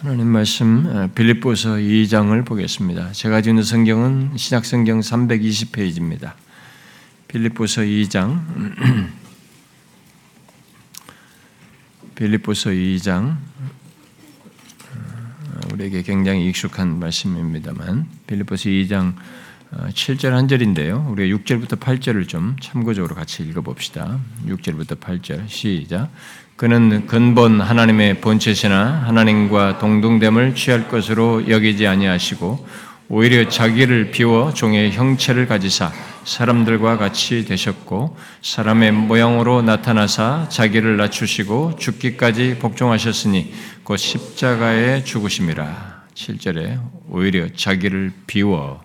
하나님 말씀 빌립보서 2장을 보겠습니다. 제가 있는 성경은 신약 성경 320페이지입니다. 빌립보서 2장 빌립보서 2장 우리에게 굉장히 익숙한 말씀입니다만 빌립보서 2장 7절 한 절인데요. 우리가 6절부터 8절을 좀 참고적으로 같이 읽어봅시다. 6절부터 8절 시작. 그는 근본 하나님의 본체시나 하나님과 동등됨을 취할 것으로 여기지 아니하시고 오히려 자기를 비워 종의 형체를 가지사 사람들과 같이 되셨고 사람의 모양으로 나타나사 자기를 낮추시고 죽기까지 복종하셨으니 곧 십자가에 죽으심이라. 7절에 오히려 자기를 비워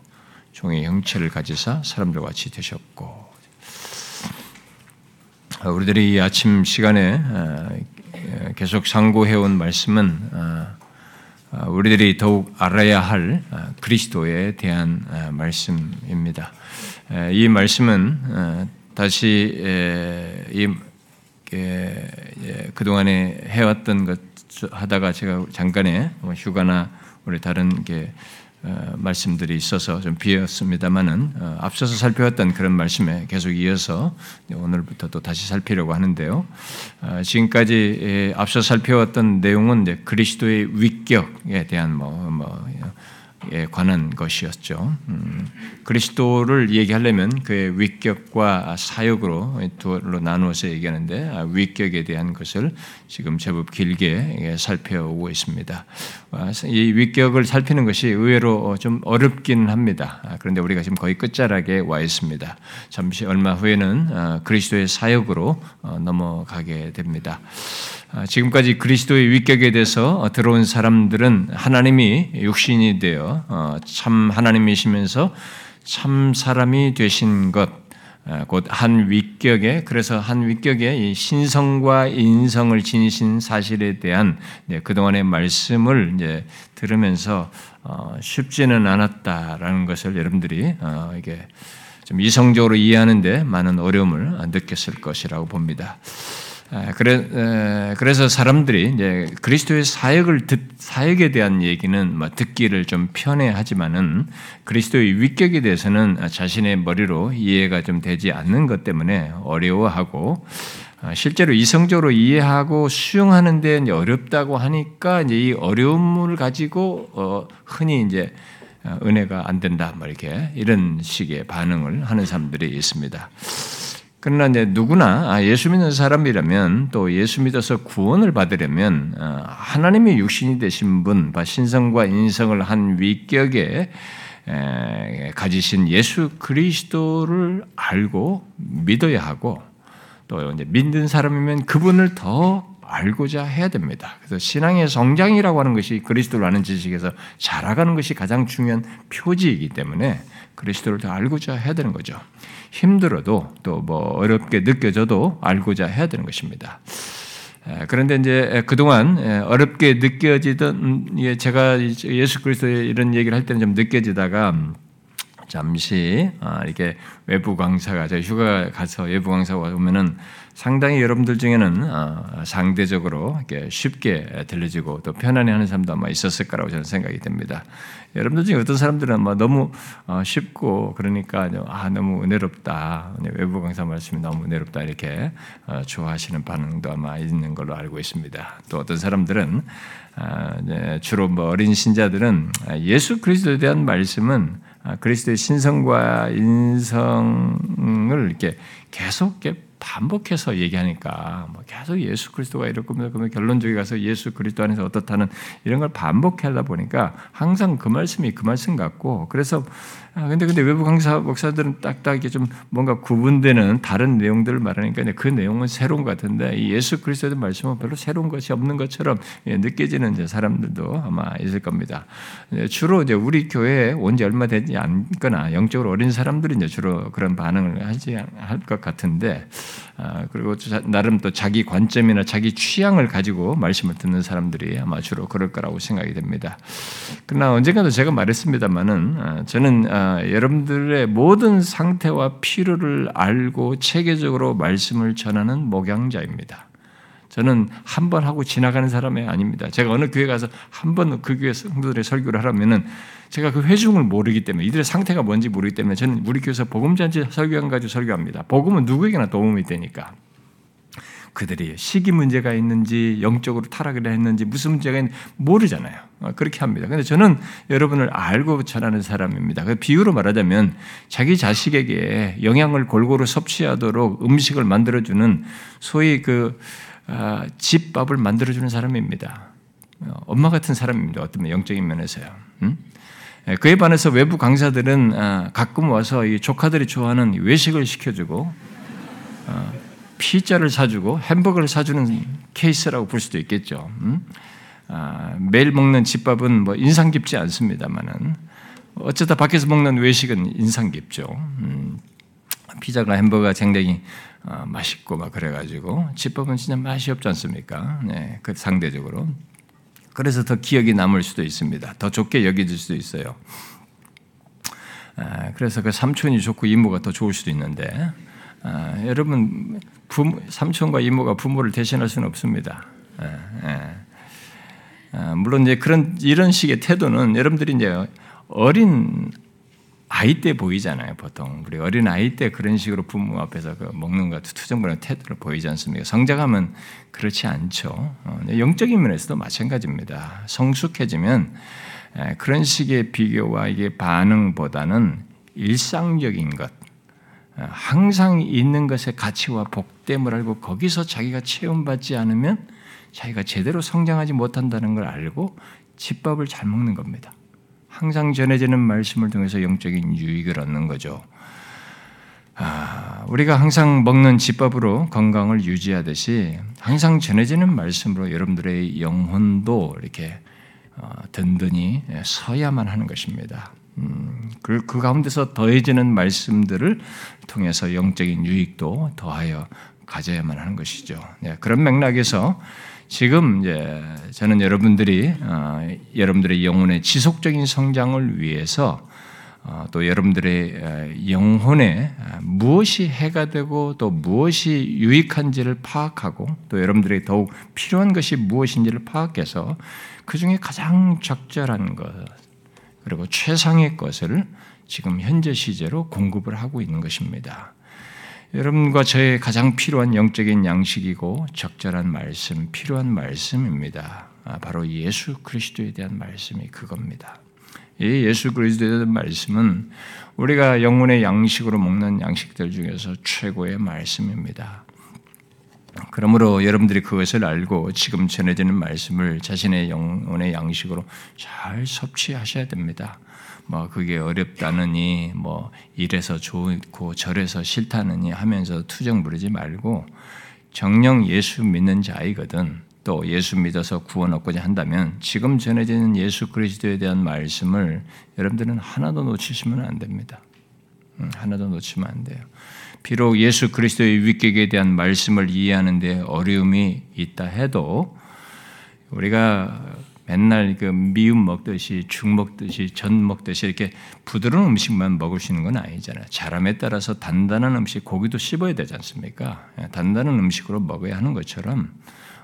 종의 형체를 가지사 사람들과 같이 되셨고 우리들이 이 아침 시간에 어, 계속 상고해온 말씀은 어, 어, 우리들이 더욱 알아야 할 그리스도에 대한 말씀입니다. 이 말씀은 다시 이 그동안에 해왔던 것 하다가 제가 잠깐의 뭐 휴가나 우리 다른 게 어, 말씀들이 있어서 좀 비었습니다만은 어, 앞서서 살펴왔던 그런 말씀에 계속 이어서 오늘부터 또 다시 살피려고 하는데요. 어, 지금까지 앞서 살펴왔던 내용은 그리스도의 위격에 대한 뭐, 뭐에 관한 것이었죠. 음, 그리스도를 얘기하려면 그의 위격과 사역으로 두로 나누어서 얘기하는데 아, 위격에 대한 것을 지금 제법 길게 살펴오고 있습니다. 아, 이 위격을 살피는 것이 의외로 좀 어렵긴 합니다. 아, 그런데 우리가 지금 거의 끝자락에 와 있습니다. 잠시 얼마 후에는 그리스도의 사역으로 어, 넘어가게 됩니다. 아, 지금까지 그리스도의 위격에 대해서 들어온 사람들은 하나님이 육신이 되어 어, 참 하나님이시면서 참 사람이 되신 것, 아, 곧한 위격에 그래서 한 위격에 신성과 인성을 지니신 사실에 대한 그동안의 말씀을 이제 들으면서 어, 쉽지는 않았다라는 것을 여러분들이 어, 이게 좀 이성적으로 이해하는데 많은 어려움을 느꼈을 것이라고 봅니다. 그래, 그래서 사람들이 이제 그리스도의 사역을 듣, 사역에 대한 얘기는 뭐 듣기를 좀 편해하지만은 그리스도의 위격에 대해서는 자신의 머리로 이해가 좀 되지 않는 것 때문에 어려워하고 아, 실제로 이성적으로 이해하고 수용하는데 어렵다고 하니까 이제 이 어려움을 가지고 어, 흔히 이제 어, 은혜가 안 된다, 뭐 이렇게 이런 식의 반응을 하는 사람들이 있습니다. 그러나 이제 누구나 아, 예수 믿는 사람이라면 또 예수 믿어서 구원을 받으려면 어, 하나님의 육신이 되신 분, 신성과 인성을 한 위격에 가지신 예수 그리스도를 알고 믿어야 하고 또 이제 믿는 사람이면 그분을 더 알고자 해야 됩니다. 그래서 신앙의 성장이라고 하는 것이 그리스도를 아는 지식에서 자라가는 것이 가장 중요한 표지이기 때문에 그리스도를 더 알고자 해야 되는 거죠. 힘들어도 또 뭐 어렵게 느껴져도 알고자 해야 되는 것입니다. 그런데 이제 그동안 어렵게 느껴지던 제가 예수 그리스도의 이런 얘기를 할 때는 좀 느껴지다가 잠시 아, 이렇게 외부 강사가 저 휴가 가서 외부 강사가 오면은 상당히 여러분들 중에는 아, 상대적으로 쉽게 들려지고 또 편안해하는 사람도 아마 있었을 거라고 저는 생각이 됩니다. 여러분들 중에 어떤 사람들은 아마 너무 어, 쉽고 그러니까 아 너무 은혜롭다 외부 강사 말씀이 너무 은혜롭다 이렇게 어, 좋아하시는 반응도 아마 있는 걸로 알고 있습니다. 또 어떤 사람들은 아, 주로 뭐 어린 신자들은 예수 그리스도에 대한 말씀은 그리스도의 신성과 인성을 이렇게 계속 반복해서 얘기하니까 뭐 계속 예수 그리스도가 이렇고 그러면 결론적에 가서 예수 그리스도 안에서 어떻다는 이런 걸 반복하다 보니까 항상 그 말씀이 그 말씀 같고 그래서 아, 근데 근데 외부 강사 목사들은 딱딱 이게 좀 뭔가 구분되는 다른 내용들을 말하니까 그 내용은 새로운 것 같은데 이 예수 그리스도의 말씀은 별로 새로운 것이 없는 것처럼 예, 느껴지는 사람들도 아마 있을 겁니다. 예, 주로 이제 우리 교회에 온 지 얼마 되지 않거나 영적으로 어린 사람들이 이제 주로 그런 반응을 하지 할 것 같은데 아, 그리고 나름 또 자기 관점이나 자기 취향을 가지고 말씀을 듣는 사람들이 아마 주로 그럴 거라고 생각이 됩니다. 그러나 언젠가도 제가 말했습니다만은 아, 저는 아, 여러분들의 모든 상태와 필요를 알고 체계적으로 말씀을 전하는 목양자입니다. 저는 한 번 하고 지나가는 사람이 아닙니다. 제가 어느 교회 가서 한 번 그 교회 성도들의 설교를 하라면은 제가 그 회중을 모르기 때문에 이들의 상태가 뭔지 모르기 때문에 저는 우리 교회에서 복음잔치 설교한 가지고 설교합니다. 복음은 누구에게나 도움이 되니까. 그들이 시기 문제가 있는지 영적으로 타락을 했는지 무슨 문제가 있는지 모르잖아요. 어, 그렇게 합니다. 근데 저는 여러분을 알고 전하는 사람입니다. 그 비유로 말하자면 자기 자식에게 영양을 골고루 섭취하도록 음식을 만들어주는 소위 그 아, 집밥을 만들어주는 사람입니다. 어, 엄마 같은 사람입니다. 어떤 영적인 면에서요. 음? 예, 그에 반해서 외부 강사들은 아, 가끔 와서 조카들이 좋아하는 외식을 시켜주고 어, 피자를 사주고 햄버거를 사주는 케이스라고 볼 수도 있겠죠. 음? 아, 매일 먹는 집밥은 뭐 인상 깊지 않습니다만은 어쩌다 밖에서 먹는 외식은 인상 깊죠. 음, 피자가 햄버거가 굉장히 어, 맛있고 막 그래가지고 집밥은 진짜 맛이 없지 않습니까? 네, 그 상대적으로. 그래서 더 기억이 남을 수도 있습니다. 더 좋게 여겨질 수도 있어요. 아, 그래서 그 삼촌이 좋고 이모가 더 좋을 수도 있는데 아, 여러분 부모, 삼촌과 이모가 부모를 대신할 수는 없습니다. 예, 예. 아, 물론 이제 그런 이런 식의 태도는 여러분들이 이제 어린 아이 때 보이잖아요. 보통 우리 어린 아이 때 그런 식으로 부모 앞에서 그 먹는 것 투정부는 태도를 보이지 않습니까? 성장하면 그렇지 않죠. 어, 영적인 면에서도 마찬가지입니다. 성숙해지면 그런 식의 비교와 이게 반응보다는 일상적인 것, 항상 있는 것의 가치와 복됨을 알고 거기서 자기가 체험받지 않으면 자기가 제대로 성장하지 못한다는 걸 알고 집밥을 잘 먹는 겁니다. 항상 전해지는 말씀을 통해서 영적인 유익을 얻는 거죠. 아, 우리가 항상 먹는 집밥으로 건강을 유지하듯이 항상 전해지는 말씀으로 여러분들의 영혼도 이렇게 어, 든든히 서야만 하는 것입니다. 음, 그, 그 가운데서 더해지는 말씀들을 통해서 영적인 유익도 더하여 가져야만 하는 것이죠. 네, 그런 맥락에서 지금 이제 저는 여러분들이 어, 여러분들의 영혼의 지속적인 성장을 위해서 어, 또 여러분들의 어, 영혼에 무엇이 해가 되고 또 무엇이 유익한지를 파악하고 또 여러분들이 더욱 필요한 것이 무엇인지를 파악해서 그 중에 가장 적절한 것 그리고 최상의 것을 지금 현재 시제로 공급을 하고 있는 것입니다. 여러분과 저의 가장 필요한 영적인 양식이고 적절한 말씀, 필요한 말씀입니다. 아, 바로 예수 그리스도에 대한 말씀이 그겁니다. 이 예수 그리스도에 대한 말씀은 우리가 영혼의 양식으로 먹는 양식들 중에서 최고의 말씀입니다. 그러므로 여러분들이 그것을 알고 지금 전해지는 말씀을 자신의 영혼의 양식으로 잘 섭취하셔야 됩니다. 뭐 그게 어렵다느니 뭐 이래서 좋고 저래서 싫다느니 하면서 투정 부리지 말고 정령 예수 믿는 자이거든 또 예수 믿어서 구원 얻고자 한다면 지금 전해지는 예수 그리스도에 대한 말씀을 여러분들은 하나도 놓치시면 안 됩니다. 음, 하나도 놓치면 안 돼요. 비록 예수 그리스도의 위격에 대한 말씀을 이해하는데 어려움이 있다 해도 우리가 맨날 그 미음 먹듯이 죽 먹듯이 전 먹듯이 이렇게 부드러운 음식만 있는 건 아니잖아요. 사람에 따라서 단단한 음식, 고기도 씹어야 되지 않습니까? 예, 단단한 음식으로 먹어야 하는 것처럼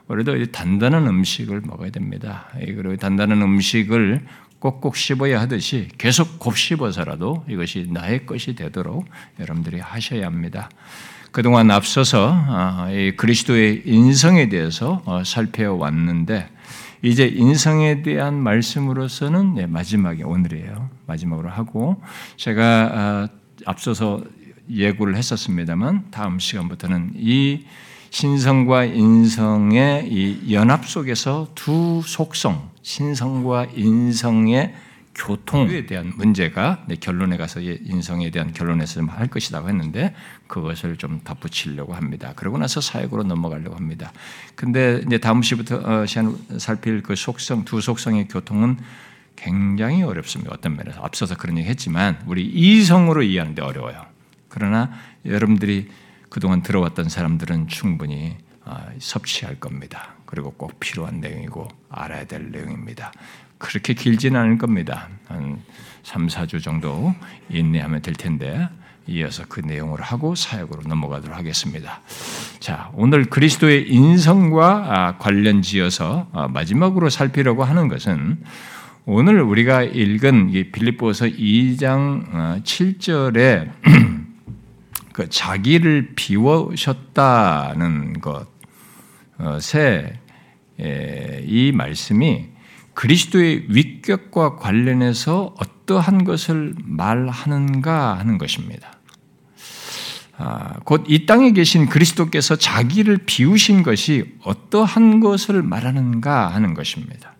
우리도 단단한 음식을 먹어야 됩니다. 예, 그리고 단단한 음식을 꼭꼭 씹어야 하듯이 계속 곱씹어서라도 이것이 나의 것이 되도록 여러분들이 하셔야 합니다. 그동안 앞서서 아, 그리스도의 인성에 대해서 어, 살펴왔는데 이제 인성에 대한 말씀으로서는 네, 마지막에 오늘이에요. 마지막으로 하고 제가 아, 앞서서 예고를 했었습니다만 다음 시간부터는 이 신성과 인성의 이 연합 속에서 두 속성, 신성과 인성의 교통에 대한 문제가 결론에 가서 인성에 대한 결론에서 할 것이라고 했는데 그것을 좀 덧붙이려고 합니다. 그러고 나서 사역으로 넘어가려고 합니다. 근데 이제 다음 시부터 어, 시간 살필 그 속성 두 속성의 교통은 굉장히 어렵습니다. 어떤 면에서 앞서서 그런 얘기 했지만 우리 이성으로 이해하는데 어려워요. 그러나 여러분들이 그동안 들어왔던 사람들은 충분히 어, 섭취할 겁니다. 그리고 꼭 필요한 내용이고 알아야 될 내용입니다. 그렇게 길지는 않을 겁니다. 한 3, 4주 정도 인내하면 될 텐데 이어서 그 내용을 하고 사역으로 넘어가도록 하겠습니다. 자, 오늘 그리스도의 인성과 아, 관련 지어서 아, 마지막으로 살피려고 하는 것은 오늘 우리가 읽은 빌립보서 2장 7절에 그 자기를 비워셨다는 것 에이 말씀이 그리스도의 위격과 관련해서 어떠한 것을 말하는가 하는 것입니다. 아, 곧이 땅에 계신 그리스도께서 자기를 비우신 것이 어떠한 것을 말하는가 하는 것입니다.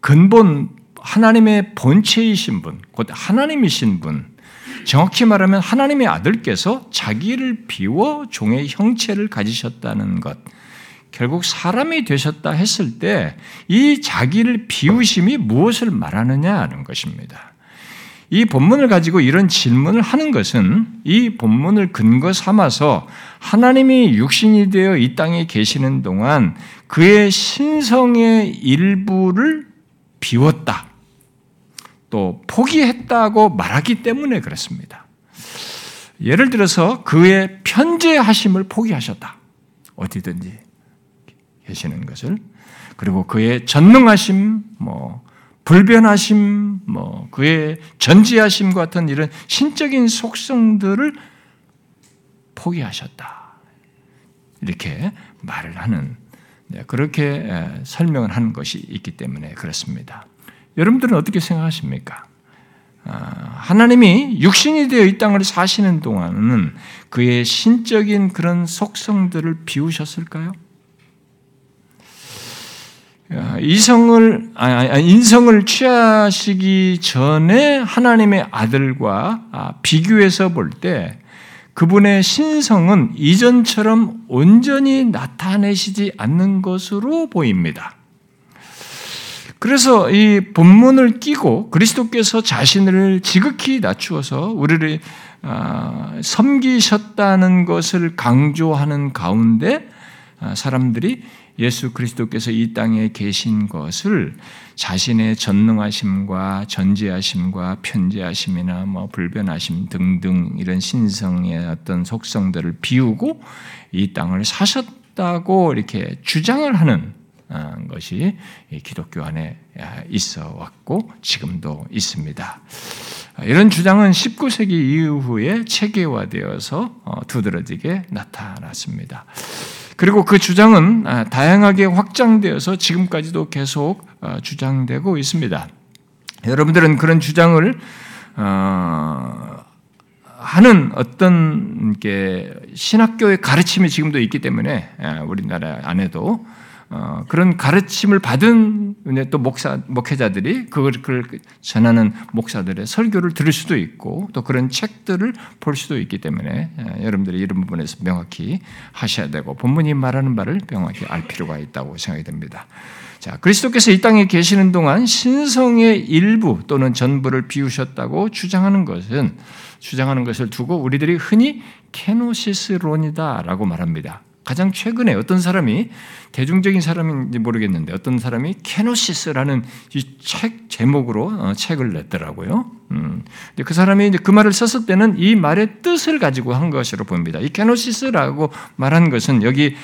근본 하나님의 본체이신 분, 곧 하나님이신 분, 정확히 말하면 하나님의 아들께서 자기를 비워 종의 형체를 가지셨다는 것. 결국 사람이 되셨다 했을 때 이 자기를 비우심이 무엇을 말하느냐 하는 것입니다. 이 본문을 가지고 이런 질문을 하는 것은 이 본문을 근거 삼아서 하나님이 육신이 되어 이 땅에 계시는 동안 그의 신성의 일부를 비웠다. 또 포기했다고 말하기 때문에 그렇습니다. 예를 들어서 그의 편재하심을 포기하셨다. 어디든지 계시는 것을 그리고 그의 전능하심, 뭐 불변하심, 뭐 그의 전지하심 같은 이런 신적인 속성들을 포기하셨다. 이렇게 말을 하는 네, 그렇게 설명을 하는 것이 있기 때문에 그렇습니다. 여러분들은 어떻게 생각하십니까? 아, 하나님이 육신이 되어 이 땅을 사시는 동안은 그의 신적인 그런 속성들을 비우셨을까요? 이성을 인성을 취하시기 전에 하나님의 아들과 아, 비교해서 볼 때 그분의 신성은 이전처럼 온전히 나타내시지 않는 것으로 보입니다. 그래서 이 본문을 끼고 그리스도께서 자신을 지극히 낮추어서 우리를 아, 섬기셨다는 것을 강조하는 가운데 아, 사람들이 예수 그리스도께서 이 땅에 계신 것을 자신의 전능하심과 전지하심과 편지하심이나 뭐 불변하심 등등 이런 신성의 어떤 속성들을 비우고 이 땅을 사셨다고 이렇게 주장을 하는 어, 것이 기독교 안에 있어 왔고 지금도 있습니다. 이런 주장은 19세기 이후에 체계화되어서 어, 두드러지게 나타났습니다. 그리고 그 주장은 아, 다양하게 확장되어서 지금까지도 계속 어, 주장되고 있습니다. 여러분들은 그런 주장을 하는 어떤 신학교의 가르침이 지금도 있기 때문에 우리나라 안에도 어, 그런 가르침을 받은 또 목사 목회자들이 그걸 전하는 목사들의 설교를 들을 수도 있고 또 그런 책들을 볼 수도 있기 때문에 예, 여러분들이 이런 부분에서 명확히 하셔야 되고 본문이 말하는 바를 명확히 알 필요가 있다고 생각이 됩니다. 자, 그리스도께서 이 땅에 계시는 동안 신성의 일부 또는 전부를 비우셨다고 주장하는 것은 주장하는 것을 두고 우리들이 흔히 케노시스론이다라고 말합니다. 가장 최근에 어떤 사람이 대중적인 사람인지 모르겠는데 어떤 사람이 케노시스라는 이 책 제목으로 어, 책을 냈더라고요. 음. 그 사람이 이제 그 말을 썼을 때는 이 말의 뜻을 가지고 한 것으로 보입니다. 이 케노시스라고 말한 것은 여기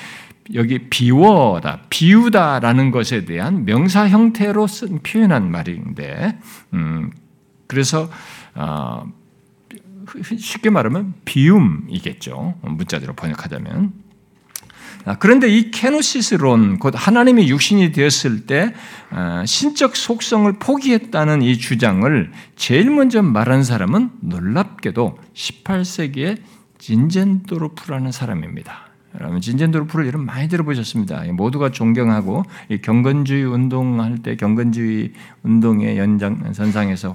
여기 비워다, 비우다라는 것에 대한 명사 형태로 쓴 표현한 말인데, 음, 그래서 어, 쉽게 말하면 비움이겠죠. 문자대로 번역하자면 아, 그런데 이 케노시스론, 곧 하나님의 육신이 되었을 때 아, 신적 속성을 포기했다는 이 주장을 제일 먼저 말한 사람은 놀랍게도 18세기의 진젠도르프라는 사람입니다. 여러분 진젠도르프를 이름 많이 들어보셨습니다. 모두가 존경하고 경건주의 운동할 때 경건주의 운동의 연장 선상에서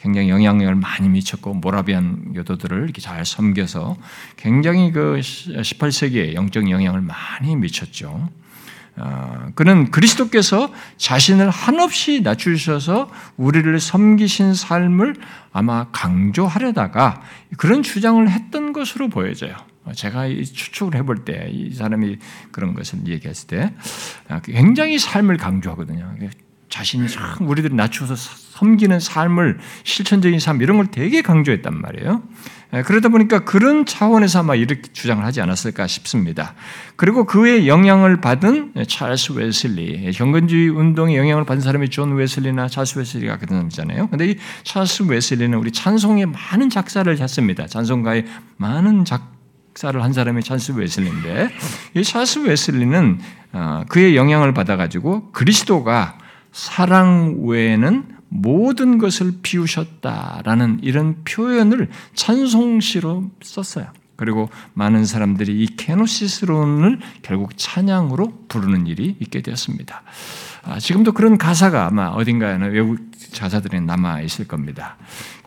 굉장히 영향력을 많이 미쳤고 모라비안 요도들을 이렇게 잘 섬겨서 굉장히 그 18세기에 영적 영향을 많이 미쳤죠. 어, 그는 그리스도께서 자신을 한없이 낮추셔서 우리를 섬기신 삶을 아마 강조하려다가 그런 주장을 했던 것으로 보여져요. 제가 추측을 해볼 때 이 사람이 그런 것을 얘기했을 때 아, 굉장히 삶을 강조하거든요. 자신이 참 우리들이 낮추어서 섬기는 삶을 실천적인 삶 이런 걸 되게 강조했단 말이에요. 예, 그러다 보니까 그런 차원에서 아마 이렇게 주장을 하지 않았을까 싶습니다. 그리고 그의 영향을 받은 찰스 웨슬리, 경건주의 운동에 영향을 받은 사람이 존 웨슬리나 찰스 웨슬리가 그런 사람이잖아요. 근데 이 찰스 웨슬리는 우리 찬송에 많은 작사를 했습니다. 찬송가에 많은 작 사를 한 사람이 찰스 웨슬리인데 이 찰스 웨슬리는 어, 그의 영향을 받아가지고 그리스도가 사랑 외에는 모든 것을 비우셨다라는 이런 표현을 찬송시로 썼어요. 그리고 많은 사람들이 이 케노시스론을 결국 찬양으로 부르는 일이 있게 되었습니다. 아, 지금도 그런 가사가 아마 어딘가에는 외국 자사들에 남아 있을 겁니다.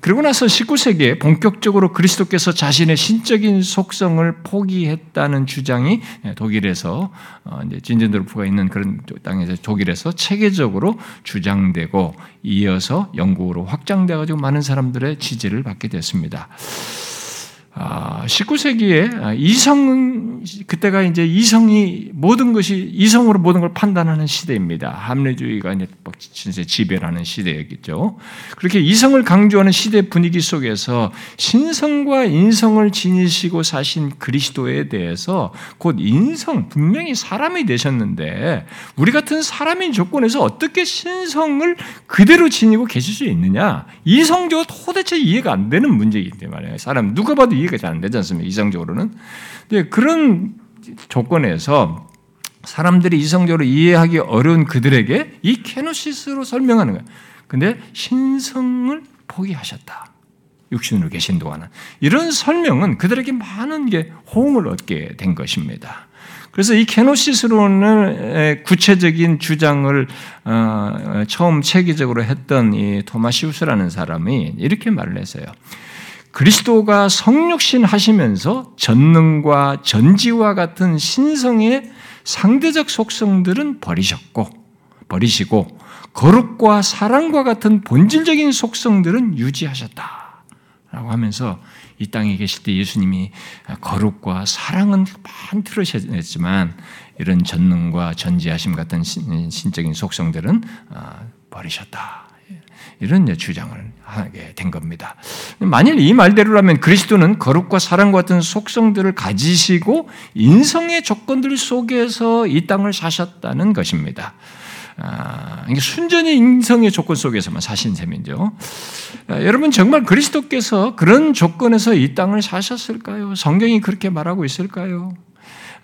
그리고 나서 19세기에 본격적으로 그리스도께서 자신의 신적인 속성을 포기했다는 주장이 독일에서 어, 이제 진젠도르프가 있는 그런 땅에서 독일에서 체계적으로 주장되고 이어서 영국으로 확장돼 가지고 많은 사람들의 지지를 받게 됐습니다. 19세기에 아, 이성 그때가 이제 이성이 모든 것이 이성으로 모든 걸 판단하는 시대입니다. 합리주의가 이제 진짜 지배하는 시대였겠죠. 그렇게 이성을 강조하는 시대 분위기 속에서 신성과 인성을 지니시고 사신 그리스도에 대해서 곧 인성 분명히 사람이 되셨는데 우리 같은 사람인 조건에서 어떻게 신성을 그대로 지니고 계실 수 있느냐? 이성적으로 도대체 이해가 안 되는 문제이기 때문에 사람 누가 봐도 이해가 잘 안 되지 않습니까? 이성적으로는. 근데 그런 조건에서 사람들이 이성적으로 이해하기 어려운 그들에게 이 케노시스로 설명하는 거예요. 근데 신성을 포기하셨다. 육신으로 계신 동안은. 이런 설명은 그들에게 많은 게 호응을 얻게 된 것입니다. 그래서 이 케노시스론을 구체적인 주장을 어, 처음 체계적으로 했던 이 토마시우스라는 사람이 이렇게 말을 했어요. 그리스도가 성육신 하시면서 전능과 전지와 같은 신성의 상대적 속성들은 버리셨고, 버리시고, 거룩과 사랑과 같은 본질적인 속성들은 유지하셨다. 라고 하면서 이 땅에 계실 때 예수님이 거룩과 사랑은 많이 들으셨지만 이런 전능과 전지하심 같은 신적인 속성들은 아, 버리셨다. 이런 주장을 하게 된 겁니다. 만일 이 말대로라면 그리스도는 거룩과 사랑 같은 속성들을 가지시고 인성의 조건들 속에서 이 땅을 사셨다는 것입니다. 아, 순전히 인성의 조건 속에서만 사신 셈이죠. 아, 여러분 정말 그리스도께서 그런 조건에서 이 땅을 사셨을까요? 성경이 그렇게 말하고 있을까요?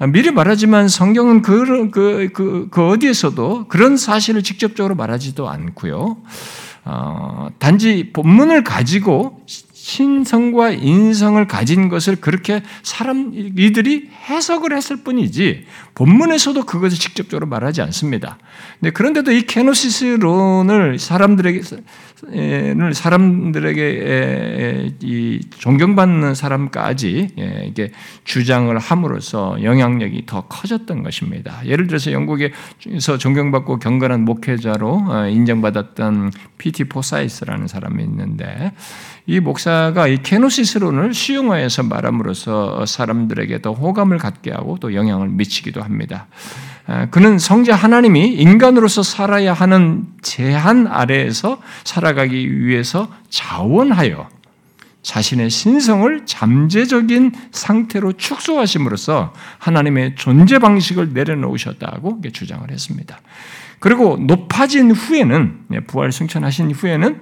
아, 미리 말하지만 성경은 그, 그, 그, 그 어디에서도 그런 사실을 직접적으로 말하지도 않고요. 어, 단지 본문을 가지고 신성과 인성을 가진 것을 그렇게 사람 이들이 해석을 했을 뿐이지 본문에서도 그것을 직접적으로 말하지 않습니다. 그런데도 이 케노시스론을 사람들에게 사람들에게 이 존경받는 사람까지 예, 이게 주장을 함으로써 영향력이 더 커졌던 것입니다. 예를 들어서 영국에서 존경받고 경건한 목회자로 어, 인정받았던 피티 포사이스라는 사람이 있는데 이 목사가 이 케노시스론을 수용화해서 말함으로써 사람들에게 더 호감을 갖게 하고 또 영향을 미치기도 합니다. 아, 그는 성자 하나님이 인간으로서 살아야 하는 제한 아래에서 살아가기 위해서 자원하여 자신의 신성을 잠재적인 상태로 축소하심으로써 하나님의 존재 방식을 내려놓으셨다고 주장을 했습니다. 그리고 높아진 후에는 네, 부활 승천하신 후에는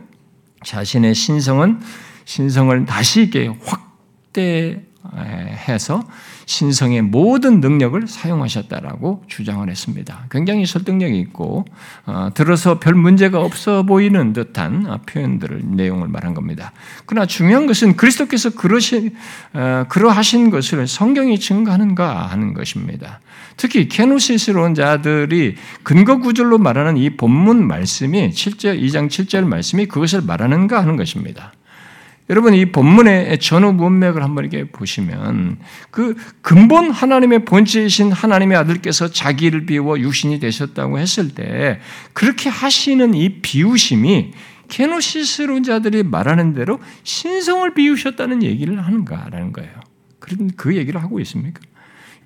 자신의 신성은 신성을 다시 이게 확대 해서 신성의 모든 능력을 사용하셨다라고 주장을 했습니다. 굉장히 설득력이 있고 어, 들어서 별 문제가 없어 보이는 듯한 어, 표현들을 내용을 말한 겁니다. 그러나 중요한 것은 그리스도께서 그러신 어, 그러하신 것을 성경이 증거하는가 하는 것입니다. 특히 케노시스론 자들이 근거 구절로 말하는 이 본문 말씀이 7절 2장 7절 말씀이 그것을 말하는가 하는 것입니다. 여러분 이 본문의 전후 문맥을 한번 이렇게 보시면 그 근본 하나님의 본체이신 하나님의 아들께서 자기를 비워 육신이 되셨다고 했을 때 그렇게 하시는 이 비우심이 케노시스론자들이 말하는 대로 신성을 비우셨다는 얘기를 하는가라는 거예요. 그런 그 얘기를 하고 있습니까?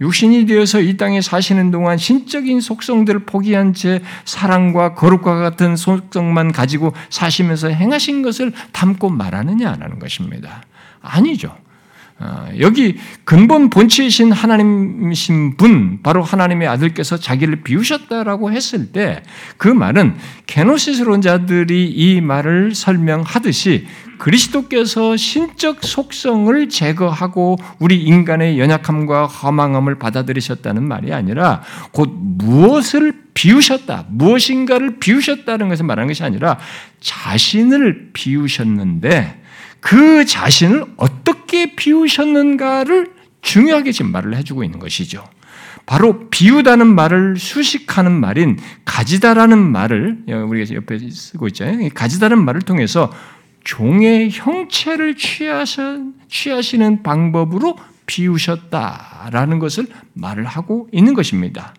육신이 되어서 이 땅에 사시는 동안 신적인 속성들을 포기한 채 사랑과 거룩과 같은 속성만 가지고 사시면서 행하신 것을 담고 말하느냐라는 것입니다. 아니죠. 어, 여기 근본 본체이신 하나님이신 분, 바로 하나님의 아들께서 자기를 비우셨다라고 했을 때 그 말은 게노시스론 자들이 이 말을 설명하듯이 그리스도께서 신적 속성을 제거하고 우리 인간의 연약함과 허망함을 받아들이셨다는 말이 아니라 곧 무엇을 비우셨다, 무엇인가를 비우셨다는 것을 말하는 것이 아니라 자신을 비우셨는데 그 자신을 어떻게 비우셨는가를 중요하게 지금 말을 해주고 있는 것이죠. 바로 비우다는 말을 수식하는 말인 가지다라는 말을 우리가 옆에 쓰고 있잖아요. 가지다는 말을 통해서 종의 형체를 취하시는 방법으로 비우셨다라는 것을 말을 하고 있는 것입니다.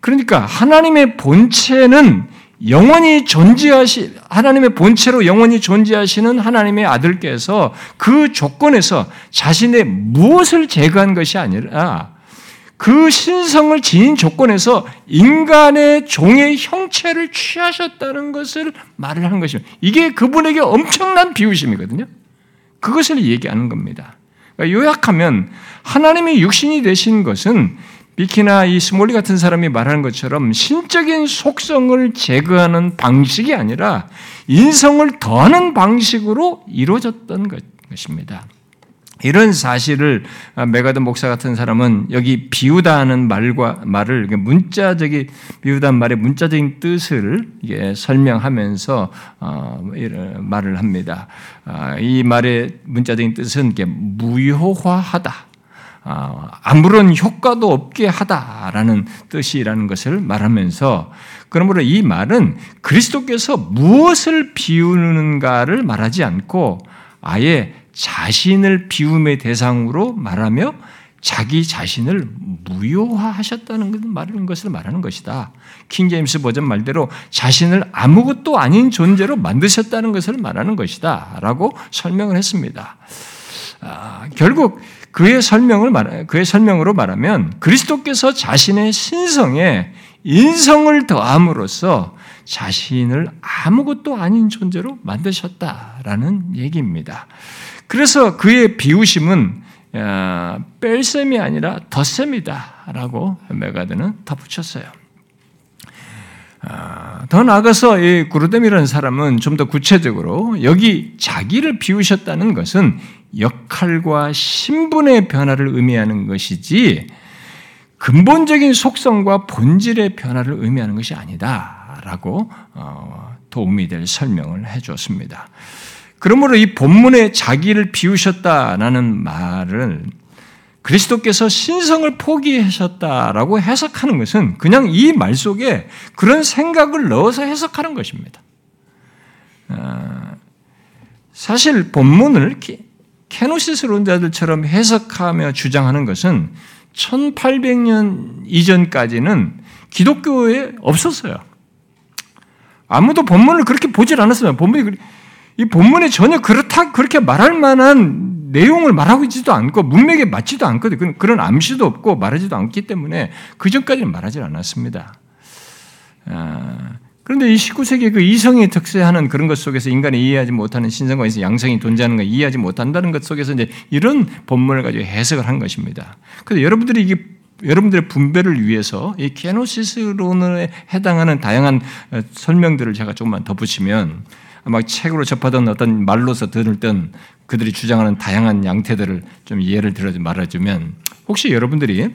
그러니까 하나님의 본체는 영원히 존재하시 하나님의 본체로 영원히 존재하시는 하나님의 아들께서 그 조건에서 자신의 무엇을 제거한 것이 아니라 그 신성을 지닌 조건에서 인간의 종의 형체를 취하셨다는 것을 말을 하는 것입니다. 이게 그분에게 엄청난 비우심이거든요. 그것을 얘기하는 겁니다. 그러니까 요약하면 하나님의 육신이 되신 것은 비키나 이 스몰리 같은 사람이 말하는 것처럼 신적인 속성을 제거하는 방식이 아니라 인성을 더하는 방식으로 이루어졌던 것입니다. 이런 사실을 메가드 목사 같은 사람은 여기 비우다 하는 말과 말을 문자적인 비우다 말의 문자적인 뜻을 설명하면서 어, 말을 합니다. 아, 이 말의 문자적인 뜻은 무효화하다. 아, 아무런 효과도 없게 하다라는 뜻이라는 것을 말하면서 그러므로 이 말은 그리스도께서 무엇을 비우는가를 말하지 않고 아예 자신을 비움의 대상으로 말하며 자기 자신을 무효화하셨다는 것을 말하는 것이다. 킹 제임스 버전 말대로 자신을 아무것도 아닌 존재로 만드셨다는 것을 말하는 것이다라고 설명을 했습니다. 아, 결국 그의 설명을 말 그의 설명으로 말하면 그리스도께서 자신의 신성에 인성을 더함으로써 자신을 아무것도 아닌 존재로 만드셨다라는 얘기입니다. 그래서 그의 비우심은 뺄셈이 아니라 덧셈이다라고 메가드는 덧붙였어요. 아, 더 나아가서 이 구르뎀이라는 사람은 좀 더 구체적으로 여기 자기를 비우셨다는 것은 역할과 신분의 변화를 의미하는 것이지 근본적인 속성과 본질의 변화를 의미하는 것이 아니다라고 어, 도움이 될 설명을 해주었습니다. 그러므로 이 본문에 자기를 비우셨다라는 말을 그리스도께서 신성을 포기하셨다라고 해석하는 것은 그냥 이 말 속에 그런 생각을 넣어서 해석하는 것입니다. 아, 사실 본문을 캐노시스론자들처럼 해석하며 주장하는 것은 1800년 이전까지는 기독교에 없었어요. 아무도 본문을 그렇게 보질 않았어요. 본문이 이 본문에 전혀 그렇다 그렇게 말할 만한 내용을 말하고 있지도 않고 문맥에 맞지도 않거든. 그런 암시도 없고 말하지도 않기 때문에 그 전까지는 말하지 않았습니다. 아, 그런데 이 19세기 그 이성이 특세하는 그런 것 속에서 인간이 이해하지 못하는 신성과 양성이 존재하는 걸 이해하지 못한다는 것 속에서 이제 이런 본문을 가지고 해석을 한 것입니다. 그래서 여러분들이 이게 여러분들의 분배를 위해서 이 케노시스론에 해당하는 다양한 어, 설명들을 제가 조금만 덧붙이면 아마 책으로 접하던 어떤 말로서 들었던 그들이 주장하는 다양한 양태들을 좀 예를 들어 말해주면 혹시 여러분들이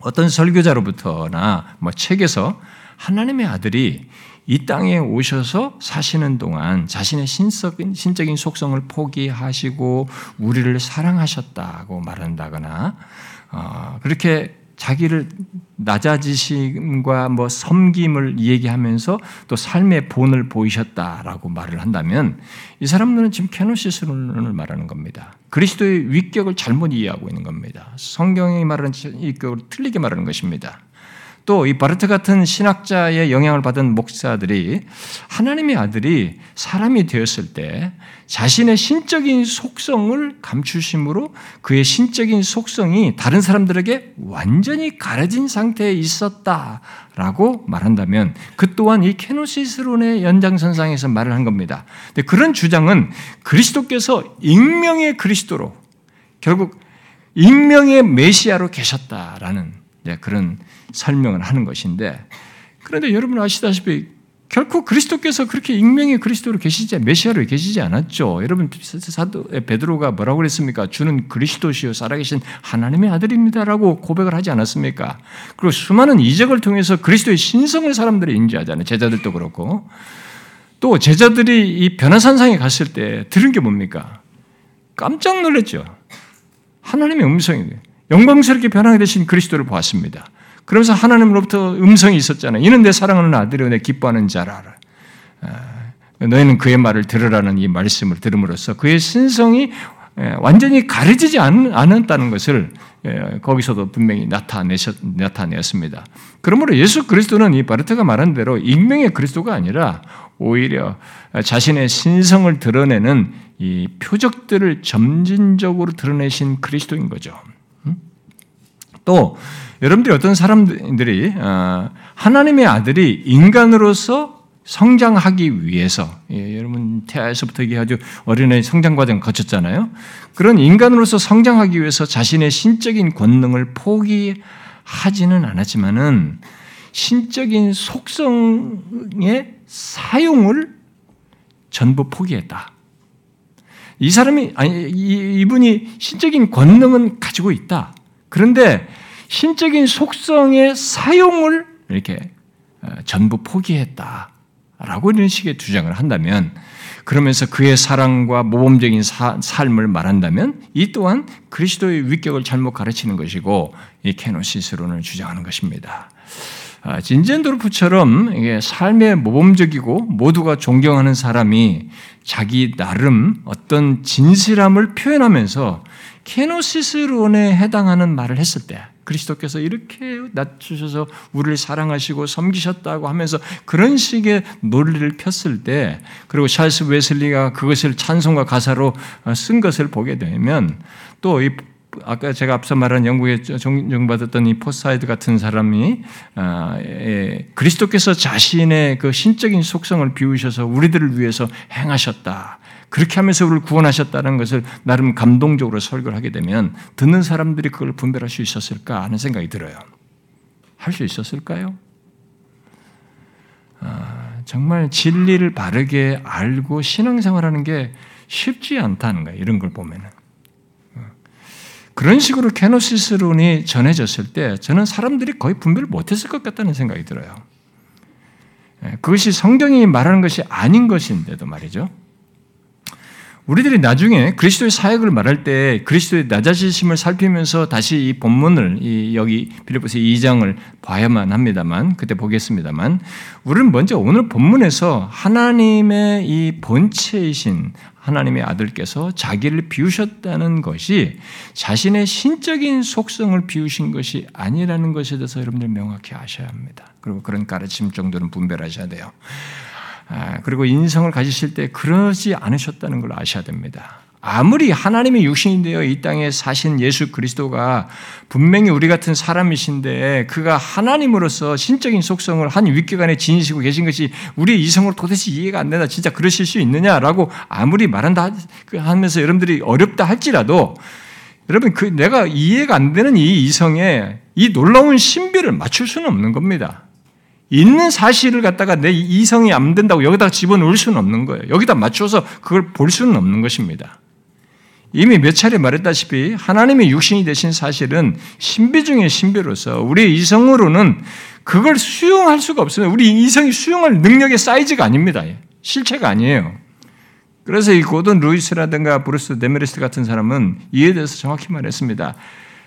어떤 설교자로부터나 뭐 책에서 하나님의 아들이 이 땅에 오셔서 사시는 동안 자신의 신적인, 신적인 속성을 포기하시고 우리를 사랑하셨다고 말한다거나 어, 그렇게 자기를 낮아지심과 뭐 섬김을 얘기하면서 또 삶의 본을 보이셨다라고 말을 한다면 이 사람들은 지금 케노시스론을 말하는 겁니다. 그리스도의 위격을 잘못 이해하고 있는 겁니다. 성경이 말하는 위격을 틀리게 말하는 것입니다. 또 이 바르트 같은 신학자의 영향을 받은 목사들이 하나님의 아들이 사람이 되었을 때 자신의 신적인 속성을 감추심으로 그의 신적인 속성이 다른 사람들에게 완전히 가려진 상태에 있었다라고 말한다면 그 또한 이 케노시스론의 연장선상에서 말을 한 겁니다. 근데 그런 주장은 그리스도께서 익명의 그리스도로 결국 익명의 메시아로 계셨다라는 그런 설명을 하는 것인데 그런데 여러분 아시다시피 결코 그리스도께서 그렇게 익명의 그리스도로 계시지 메시아로 계시지 않았죠. 여러분 사도 베드로가 뭐라고 그랬습니까? 주는 그리스도시요 살아계신 하나님의 아들입니다라고 고백을 하지 않았습니까? 그리고 수많은 이적을 통해서 그리스도의 신성을 사람들이 인지하잖아요. 제자들도 그렇고 또 제자들이 이 변화산상에 갔을 때 들은 게 뭡니까? 깜짝 놀랐죠. 하나님의 음성이 영광스럽게 변하게 되신 그리스도를 보았습니다. 그러면서 하나님으로부터 음성이 있었잖아요. 이는 내 사랑하는 아들이요 내 기뻐하는 자라. 아, 너희는 그의 말을 들으라는 이 말씀을 들음으로써 그의 신성이 완전히 가려지지 않았다는 것을 거기서도 분명히 나타내셨, 나타내었습니다. 그러므로 예수 그리스도는 이 바르트가 말한 대로 익명의 그리스도가 아니라 오히려 자신의 신성을 드러내는 이 표적들을 점진적으로 드러내신 그리스도인 거죠. 음? 또 여러분들이 어떤 사람들이 어, 하나님의 아들이 인간으로서 성장하기 위해서 예, 여러분 태아에서부터 이게 아주 어린애 성장 과정 거쳤잖아요. 그런 인간으로서 성장하기 위해서 자신의 신적인 권능을 포기하지는 않았지만은 신적인 속성의 사용을 전부 포기했다. 이 사람이 아니 이분이 신적인 권능은 가지고 있다. 그런데 신적인 속성의 사용을 이렇게 어, 전부 포기했다라고 이런 식의 주장을 한다면 그러면서 그의 사랑과 모범적인 사, 삶을 말한다면 이 또한 그리스도의 위격을 잘못 가르치는 것이고 이 케노시스론을 주장하는 것입니다. 아, 진젠도르프처럼 삶의 모범적이고 모두가 존경하는 사람이 자기 나름 어떤 진실함을 표현하면서 케노시스론에 해당하는 말을 했을 때 그리스도께서 이렇게 낮추셔서 우리를 사랑하시고 섬기셨다고 하면서 그런 식의 논리를 폈을 때 그리고 찰스 웨슬리가 그것을 찬송과 가사로 쓴 것을 보게 되면 또 이 아까 제가 앞서 말한 영국에 인정받았던 이 포사이스 같은 사람이 아, 예, 그리스도께서 자신의 그 신적인 속성을 비우셔서 우리들을 위해서 행하셨다. 그렇게 하면서 우리를 구원하셨다는 것을 나름 감동적으로 설교를 하게 되면 듣는 사람들이 그걸 분별할 수 있었을까 하는 생각이 들어요. 할 수 있었을까요? 아, 정말 진리를 바르게 알고 신앙생활하는 게 쉽지 않다는 거예요. 이런 걸 보면은. 그런 식으로 케노시스론이 전해졌을 때 저는 사람들이 거의 분별을 못했을 것 같다는 생각이 들어요. 예, 그것이 성경이 말하는 것이 아닌 것인데도 말이죠. 우리들이 나중에 그리스도의 사역을 말할 때 그리스도의 낮아지심을 살피면서 다시 이 본문을 이 여기 빌립보서 2장을 봐야만 합니다만 그때 보겠습니다만 우리는 먼저 오늘 본문에서 하나님의 이 본체이신 하나님의 아들께서 자기를 비우셨다는 것이 자신의 신적인 속성을 비우신 것이 아니라는 것에 대해서 여러분들 명확히 아셔야 합니다. 그리고 그런 가르침 정도는 분별하셔야 돼요. 아, 그리고 인성을 가지실 때 그러지 않으셨다는 걸 아셔야 됩니다. 아무리 하나님의 육신이 되어 이 땅에 사신 예수 그리스도가 분명히 우리 같은 사람이신데 그가 하나님으로서 신적인 속성을 한 윗기관에 지니시고 계신 것이 우리의 이성으로 도대체 이해가 안 된다. 진짜 그러실 수 있느냐라고 아무리 말한다 그 하면서 여러분들이 어렵다 할지라도 여러분 그 내가 이해가 안 되는 이 이성에 이 놀라운 신비를 맞출 수는 없는 겁니다. 있는 사실을 갖다가 내 이성이 안 된다고 여기다 집어넣을 수는 없는 거예요. 여기다 맞춰서 그걸 볼 수는 없는 것입니다. 이미 몇 차례 말했다시피 하나님의 육신이 되신 사실은 신비 중의 신비로서 우리의 이성으로는 그걸 수용할 수가 없어요. 우리 이성이 수용할 능력의 사이즈가 아닙니다. 실체가 아니에요. 그래서 이 고든 루이스라든가 브루스 데메리스 같은 사람은 이에 대해서 정확히 말했습니다.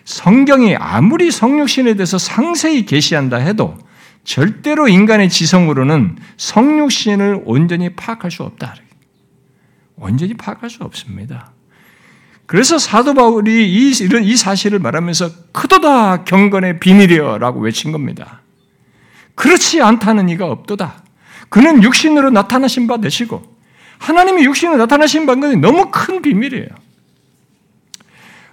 성경이 아무리 성육신에 대해서 상세히 계시한다 해도 절대로 인간의 지성으로는 성육신을 온전히 파악할 수 없다. 온전히 파악할 수 없습니다. 그래서 사도 바울이 이, 이런 이 사실을 말하면서 크도다 경건의 비밀이여라고 외친 겁니다. 그렇지 않다는 이가 없도다. 그는 육신으로 나타나신 바 되시고 하나님이 육신으로 나타나신 방법이 너무 큰 비밀이에요.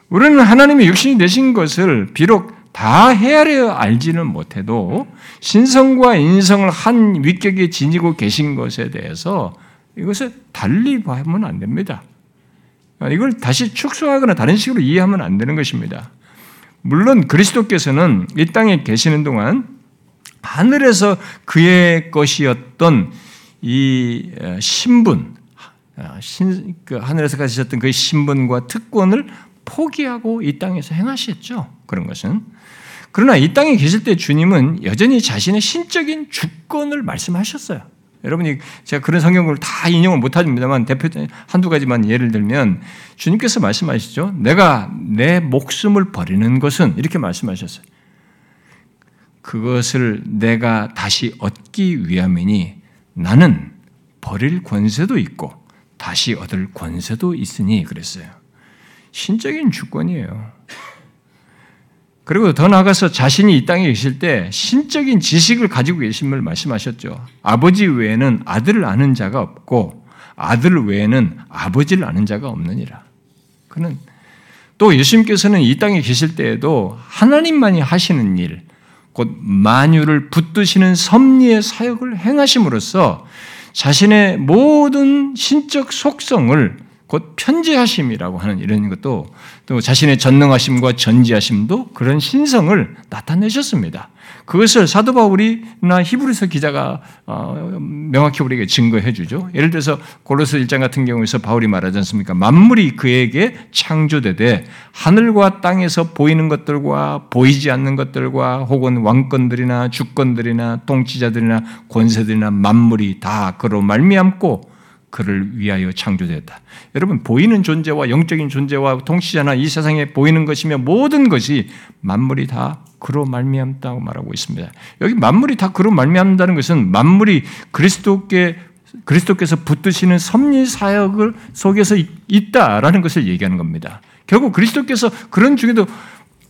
우리는 하나님이 육신이 되신 것을 비록 다 헤아려 알지는 못해도 신성과 인성을 한 위격에 지니고 계신 것에 대해서 이것을 달리 보면 안 됩니다. 이걸 다시 축소하거나 다른 식으로 이해하면 안 되는 것입니다. 물론 그리스도께서는 이 땅에 계시는 동안 하늘에서 그의 것이었던 이 신분, 신, 그 하늘에서 가지셨던 그 신분과 특권을 포기하고 이 땅에서 행하셨죠. 그런 것은. 그러나 이 땅에 계실 때 주님은 여전히 자신의 신적인 주권을 말씀하셨어요. 여러분이 제가 그런 성경을 다 인용을 못합니다만 대표 한두 가지만 예를 들면 주님께서 말씀하시죠. 내가 내 목숨을 버리는 것은 이렇게 말씀하셨어요. 그것을 내가 다시 얻기 위함이니 나는 버릴 권세도 있고 다시 얻을 권세도 있으니 그랬어요. 신적인 주권이에요. 그리고 더 나아가서 자신이 이 땅에 계실 때 신적인 지식을 가지고 계심을 말씀하셨죠. 아버지 외에는 아들을 아는 자가 없고 아들 외에는 아버지를 아는 자가 없느니라. 그는 또 예수님께서는 이 땅에 계실 때에도 하나님만이 하시는 일, 곧 만유를 붙드시는 섭리의 사역을 행하심으로써 자신의 모든 신적 속성을 곧 편지하심이라고 하는 이런 것도 또 자신의 전능하심과 전지하심도 그런 신성을 나타내셨습니다. 그것을 사도 바울이나 히브리서 기자가 어, 명확히 우리에게 증거해 주죠. 예를 들어서 고로스 1장 같은 경우에서 바울이 말하지 않습니까? 만물이 그에게 창조되되 하늘과 땅에서 보이는 것들과 보이지 않는 것들과 혹은 왕권들이나 주권들이나 통치자들이나 권세들이나 만물이 다 그로 말미암고 그를 위하여 창조되었다. 여러분 보이는 존재와 영적인 존재와 통치자나 이 세상에 보이는 것이며 모든 것이 만물이 다 그로 말미암다고 말하고 있습니다. 여기 만물이 다 그로 말미암다는 것은 만물이 그리스도께 그리스도께서 붙드시는 섭리 사역을 속에서 있다라는 것을 얘기하는 겁니다. 결국 그리스도께서 그런 중에도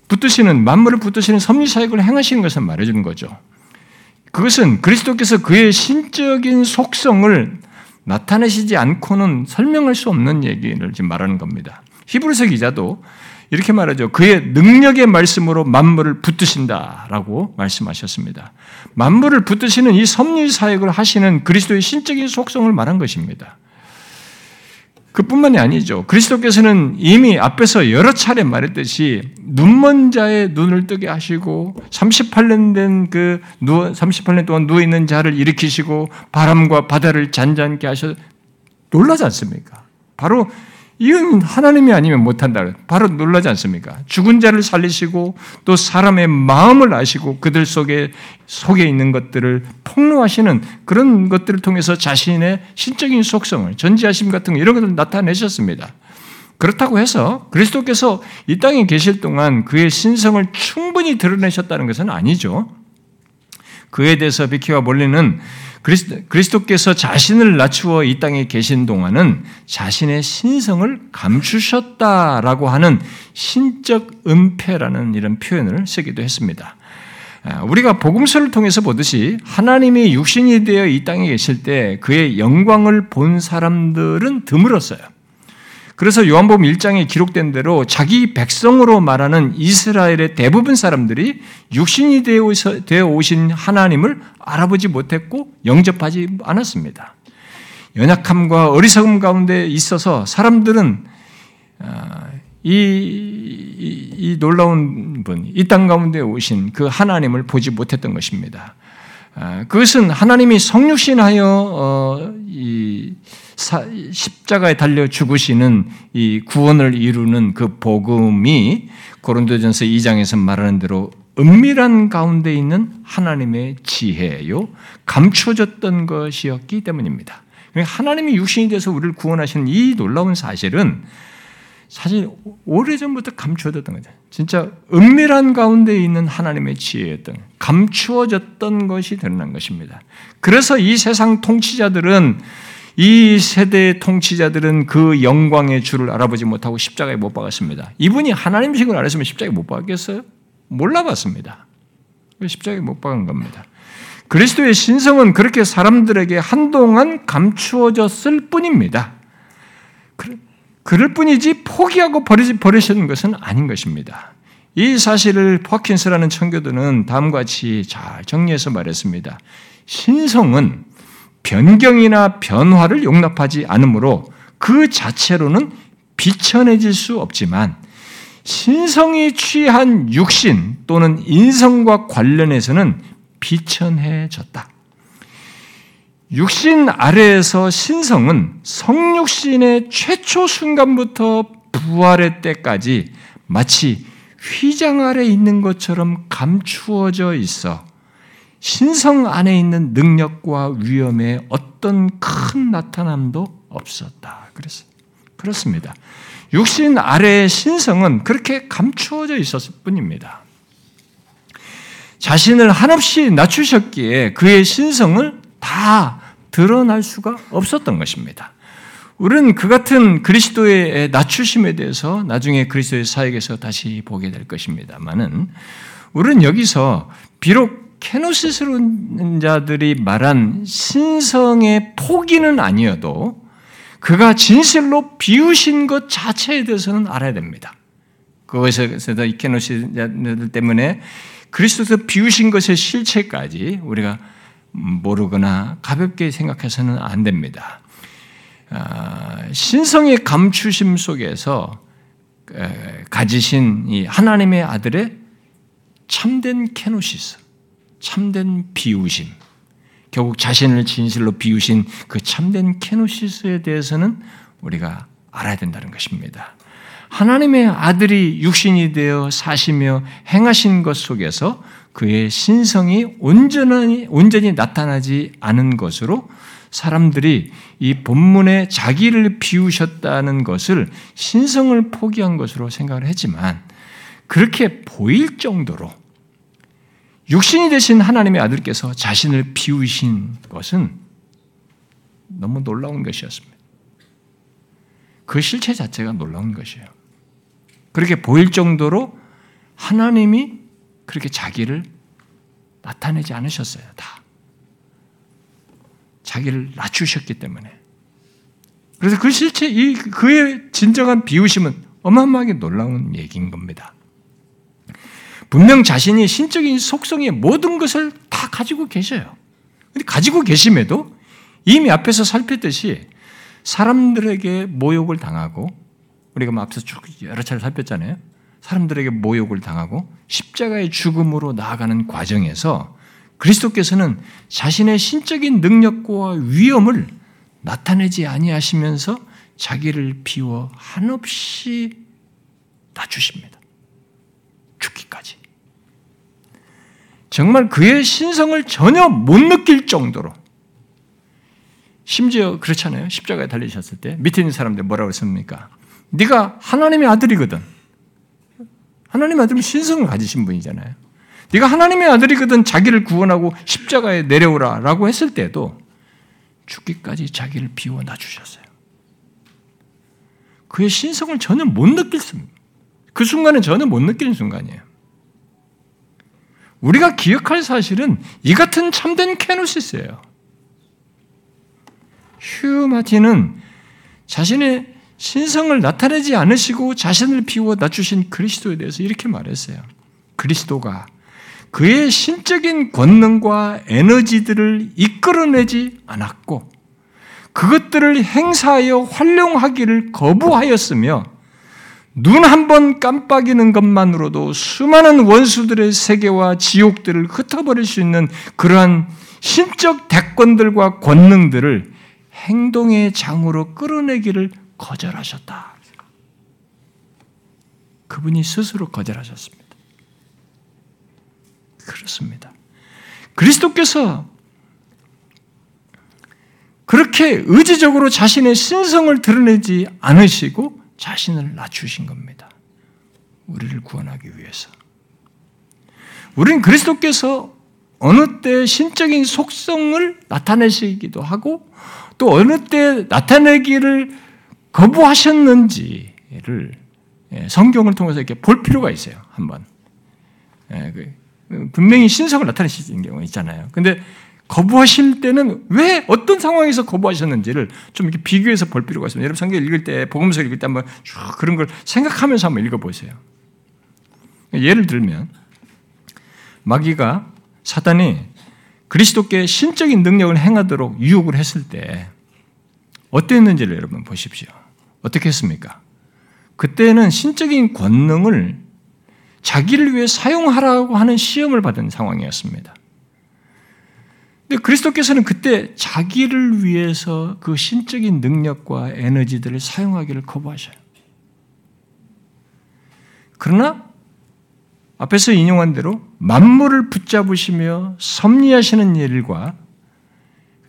붙드시는 만물을 붙드시는 섭리 사역을 행하시는 것을 말해주는 거죠. 그것은 그리스도께서 그의 신적인 속성을 나타내시지 않고는 설명할 수 없는 얘기를 지금 말하는 겁니다. 히브리서 기자도 이렇게 말하죠. 그의 능력의 말씀으로 만물을 붙드신다라고 말씀하셨습니다. 만물을 붙드시는 이 섭리 사역을 하시는 그리스도의 신적인 속성을 말한 것입니다. 그뿐만이 아니죠. 그리스도께서는 이미 앞에서 여러 차례 말했듯이 눈먼 자의 눈을 뜨게 하시고 38년 된 그 38년 동안 누워 있는 자를 일으키시고 바람과 바다를 잔잔케 하셔 놀라지 않습니까? 바로 이건 하나님이 아니면 못한다. 바로 놀라지 않습니까? 죽은 자를 살리시고 또 사람의 마음을 아시고 그들 속에 속에 있는 것들을 폭로하시는 그런 것들을 통해서 자신의 신적인 속성을 전지하심 같은 이런 것을 나타내셨습니다. 그렇다고 해서 그리스도께서 이 땅에 계실 동안 그의 신성을 충분히 드러내셨다는 것은 아니죠. 그에 대해서 비키와 몰리는 그리스도, 께서 자신을 낮추어 이 땅에 계신 동안은 자신의 신성을 감추셨다라고 하는 신적 은폐라는 이런 표현을 쓰기도 했습니다. 아, 우리가 복음서를 통해서 보듯이 하나님이 육신이 되어 이 땅에 계실 때 그의 영광을 본 사람들은 드물었어요. 그래서 요한복음 1장에 기록된 대로 자기 백성으로 말하는 이스라엘의 대부분 사람들이 육신이 되어 오신 하나님을 알아보지 못했고 영접하지 않았습니다. 연약함과 어리석음 가운데 있어서 사람들은 아, 이, 이, 이 놀라운 분, 이 땅 가운데 오신 그 하나님을 보지 못했던 것입니다. 아, 그것은 하나님이 성육신하여 어, 이 십자가에 달려 죽으시는 이 구원을 이루는 그 복음이 고린도전서 2장에서 말하는 대로 은밀한 가운데 있는 하나님의 지혜요 감추어졌던 것이었기 때문입니다. 그러니까 하나님이 육신이 돼서 우리를 구원하시는 이 놀라운 사실은 사실 오래전부터 감추어졌던 거죠. 진짜 은밀한 가운데 있는 하나님의 지혜였던 감추어졌던 것이 드러난 것입니다. 그래서 이 세상 통치자들은 이 세대의 통치자들은 그 영광의 주를 알아보지 못하고 십자가에 못 박았습니다. 이분이 하나님식을 알았으면 십자가에 못 박았겠어요? 몰라봤습니다. 십자가에 못 박은 겁니다. 그리스도의 신성은 그렇게 사람들에게 한동안 감추어졌을 뿐입니다. 그럴 뿐이지 포기하고 버리시는 것은 아닌 것입니다. 이 사실을 퍼킨스라는 청교도는 다음과 같이 잘 정리해서 말했습니다. 신성은 변경이나 변화를 용납하지 않으므로 그 자체로는 비천해질 수 없지만 신성이 취한 육신 또는 인성과 관련해서는 비천해졌다. 육신 아래에서 신성은 성육신의 최초 순간부터 부활의 때까지 마치 휘장 아래 있는 것처럼 감추어져 있어 신성 안에 있는 능력과 위험에 어떤 큰 나타남도 없었다. 그래서 그렇습니다. 육신 아래의 신성은 그렇게 감추어져 있었을 뿐입니다. 자신을 한없이 낮추셨기에 그의 신성을 다 드러날 수가 없었던 것입니다. 우리는 그 같은 그리스도의 낮추심에 대해서 나중에 그리스도의 사역에서 다시 보게 될 것입니다만은 우리는 여기서 비록 케노시스론 자들이 말한 신성의 포기는 아니어도 그가 진실로 비우신 것 자체에 대해서는 알아야 됩니다. 그것에서 이 케노시들 때문에 그리스도에서 비우신 것의 실체까지 우리가 모르거나 가볍게 생각해서는 안 됩니다. 아, 신성의 감추심 속에서 가지신 이 하나님의 아들의 참된 케노시스, 참된 비우심, 결국 자신을 진실로 비우신 그 참된 케노시스에 대해서는 우리가 알아야 된다는 것입니다. 하나님의 아들이 육신이 되어 사시며 행하신 것 속에서 그의 신성이 온전히, 온전히 나타나지 않은 것으로 사람들이 이 본문에 자기를 비우셨다는 것을 신성을 포기한 것으로 생각을 했지만 그렇게 보일 정도로 육신이 되신 하나님의 아들께서 자신을 비우신 것은 너무 놀라운 것이었습니다. 그 실체 자체가 놀라운 것이에요. 그렇게 보일 정도로 하나님이 그렇게 자기를 나타내지 않으셨어요. 다. 자기를 낮추셨기 때문에. 그래서 그 실체, 이, 그의 진정한 비우심은 어마어마하게 놀라운 얘기인 겁니다. 분명 자신이 신적인 속성의 모든 것을 다 가지고 계셔요. 근데 가지고 계심에도 이미 앞에서 살폈듯이 사람들에게 모욕을 당하고 우리가 뭐 앞서 쭉 여러 차례 살폈잖아요. 사람들에게 모욕을 당하고 십자가의 죽음으로 나아가는 과정에서 그리스도께서는 자신의 신적인 능력과 위엄을 나타내지 아니하시면서 자기를 비워 한없이 낮추십니다. 죽기까지. 정말 그의 신성을 전혀 못 느낄 정도로 심지어 그렇잖아요. 십자가에 달리셨을 때 밑에 있는 사람들 뭐라고 했습니까? 네가 하나님의 아들이거든. 하나님의 아들은 신성을 가지신 분이잖아요. 네가 하나님의 아들이거든 자기를 구원하고 십자가에 내려오라라고 했을 때도 죽기까지 자기를 비워 놔주셨어요. 그의 신성을 전혀 못 느낄습니다. 그 순간에 전혀 못 느끼는 순간이에요. 우리가 기억할 사실은 이 같은 참된 케노시스예요. 휴 마틴은 자신의 신성을 나타내지 않으시고 자신을 비워 낮추신 그리스도에 대해서 이렇게 말했어요. 그리스도가 그의 신적인 권능과 에너지들을 이끌어내지 않았고 그것들을 행사하여 활용하기를 거부하였으며 눈 한 번 깜빡이는 것만으로도 수많은 원수들의 세계와 지옥들을 흩어버릴 수 있는 그러한 신적 대권들과 권능들을 행동의 장으로 끌어내기를 거절하셨다. 그분이 스스로 거절하셨습니다. 그렇습니다. 그리스도께서 그렇게 의지적으로 자신의 신성을 드러내지 않으시고 자신을 낮추신 겁니다. 우리를 구원하기 위해서. 우리는 그리스도께서 어느 때 신적인 속성을 나타내시기도 하고 또 어느 때 나타내기를 거부하셨는지를 예, 성경을 통해서 이렇게 볼 필요가 있어요. 한번. 예, 그 분명히 신성을 나타내시는 경우 있잖아요. 근데 거부하실 때는 왜 어떤 상황에서 거부하셨는지를 좀 이렇게 비교해서 볼 필요가 있습니다. 여러분 성경 읽을 때 복음서 읽을 때 한번 쭉 그런 걸 생각하면서 한번 읽어 보세요. 예를 들면 마귀가 사단이 그리스도께 신적인 능력을 행하도록 유혹을 했을 때 어땠는지를 여러분 보십시오. 어떻게 했습니까? 그때는 신적인 권능을 자기를 위해 사용하라고 하는 시험을 받은 상황이었습니다. 근데 그리스도께서는 그때 자기를 위해서 그 신적인 능력과 에너지들을 사용하기를 거부하셔요. 그러나 앞에서 인용한 대로 만물을 붙잡으시며 섭리하시는 일과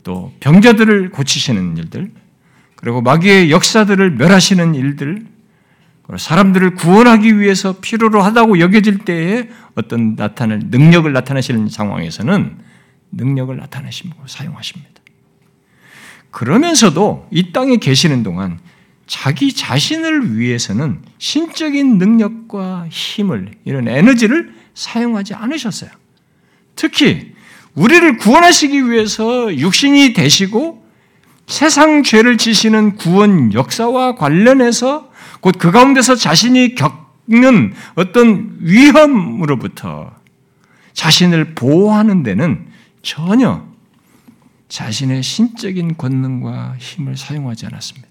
또 병자들을 고치시는 일들, 그리고 마귀의 역사들을 멸하시는 일들, 사람들을 구원하기 위해서 필요로 하다고 여겨질 때에 어떤 나타낼 능력을 나타내시는 상황에서는 능력을 나타내시고 사용하십니다. 그러면서도 이 땅에 계시는 동안 자기 자신을 위해서는 신적인 능력과 힘을 이런 에너지를 사용하지 않으셨어요. 특히 우리를 구원하시기 위해서 육신이 되시고 세상 죄를 지시는 구원 역사와 관련해서 곧 그 가운데서 자신이 겪는 어떤 위험으로부터 자신을 보호하는 데는 전혀 자신의 신적인 권능과 힘을 사용하지 않았습니다.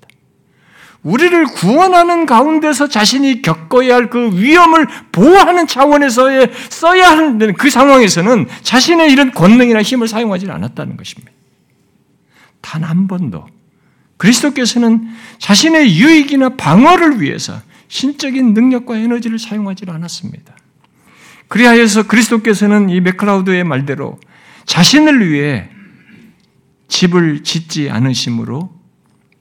우리를 구원하는 가운데서 자신이 겪어야 할 그 위험을 보호하는 차원에서의 써야 하는 그 상황에서는 자신의 이런 권능이나 힘을 사용하지 않았다는 것입니다. 단 한 번도 그리스도께서는 자신의 유익이나 방어를 위해서 신적인 능력과 에너지를 사용하지 않았습니다. 그리하여서 그리스도께서는 이 맥클라우드의 말대로 자신을 위해 집을 짓지 않으심으로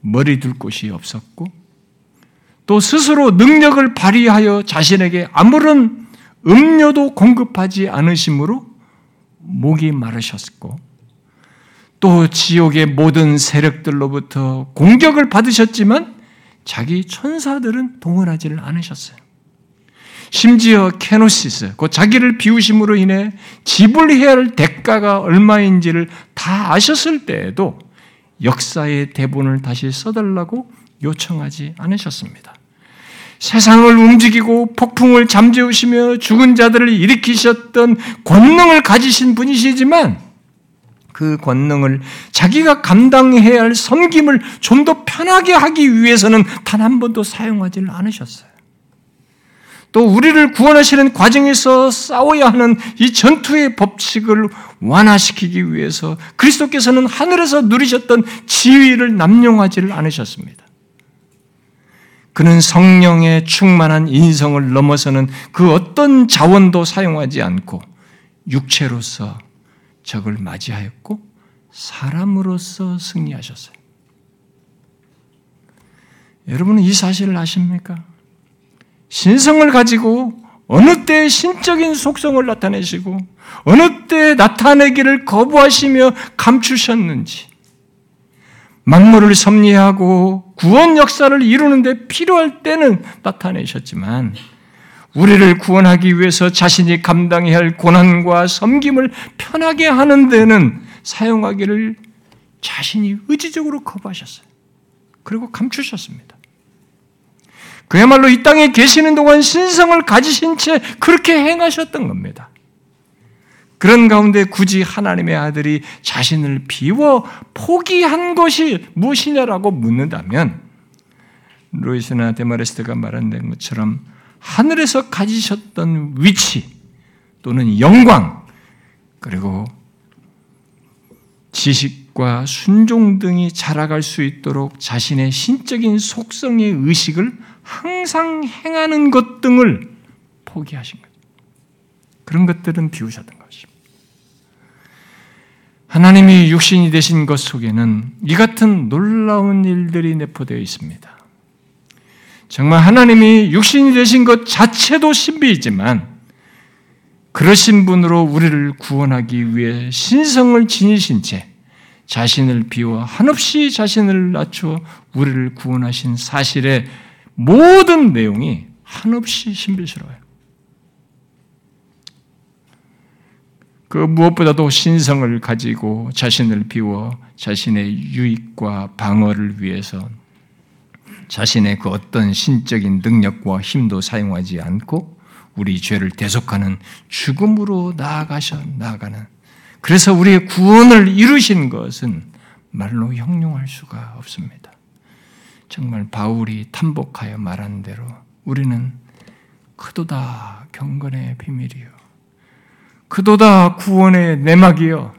머리 둘 곳이 없었고 또 스스로 능력을 발휘하여 자신에게 아무런 음료도 공급하지 않으심으로 목이 마르셨고 또 지옥의 모든 세력들로부터 공격을 받으셨지만 자기 천사들은 동원하지를 않으셨어요. 심지어 케노시스, 곧 자기를 비우심으로 인해 지불해야 할 대가가 얼마인지를 다 아셨을 때에도 역사의 대본을 다시 써달라고 요청하지 않으셨습니다. 세상을 움직이고 폭풍을 잠재우시며 죽은 자들을 일으키셨던 권능을 가지신 분이시지만 그 권능을 자기가 감당해야 할 섬김을 좀 더 편하게 하기 위해서는 단 한 번도 사용하지를 않으셨어요. 또 우리를 구원하시는 과정에서 싸워야 하는 이 전투의 법칙을 완화시키기 위해서 그리스도께서는 하늘에서 누리셨던 지위를 남용하지를 않으셨습니다. 그는 성령의 충만한 인성을 넘어서는 그 어떤 자원도 사용하지 않고 육체로서 적을 맞이하였고 사람으로서 승리하셨어요. 여러분은 이 사실을 아십니까? 신성을 가지고 어느 때 신적인 속성을 나타내시고 어느 때 나타내기를 거부하시며 감추셨는지 만물을 섭리하고 구원 역사를 이루는데 필요할 때는 나타내셨지만 우리를 구원하기 위해서 자신이 감당해야 할 고난과 섬김을 편하게 하는 데는 사용하기를 자신이 의지적으로 거부하셨어요. 그리고 감추셨습니다. 그야말로 이 땅에 계시는 동안 신성을 가지신 채 그렇게 행하셨던 겁니다. 그런 가운데 굳이 하나님의 아들이 자신을 비워 포기한 것이 무엇이냐라고 묻는다면 로이스나 데마레스트가 말한 것처럼 하늘에서 가지셨던 위치 또는 영광 그리고 지식과 순종 등이 자라갈 수 있도록 자신의 신적인 속성의 의식을 항상 행하는 것 등을 포기하신 거죠. 그런 것들은 비우셨던 것입니다. 하나님이 육신이 되신 것 속에는 이 같은 놀라운 일들이 내포되어 있습니다. 정말 하나님이 육신이 되신 것 자체도 신비이지만 그러신 분으로 우리를 구원하기 위해 신성을 지니신 채 자신을 비워 한없이 자신을 낮춰 우리를 구원하신 사실에 모든 내용이 한없이 신비스러워요. 그 무엇보다도 신성을 가지고 자신을 비워 자신의 유익과 방어를 위해서 자신의 그 어떤 신적인 능력과 힘도 사용하지 않고 우리 죄를 대속하는 죽음으로 나아가셔 나아가는 그래서 우리의 구원을 이루신 것은 말로 형용할 수가 없습니다. 정말 바울이 탐복하여 말한 대로 우리는 그도다 경건의 비밀이요. 그도다 구원의 내막이요.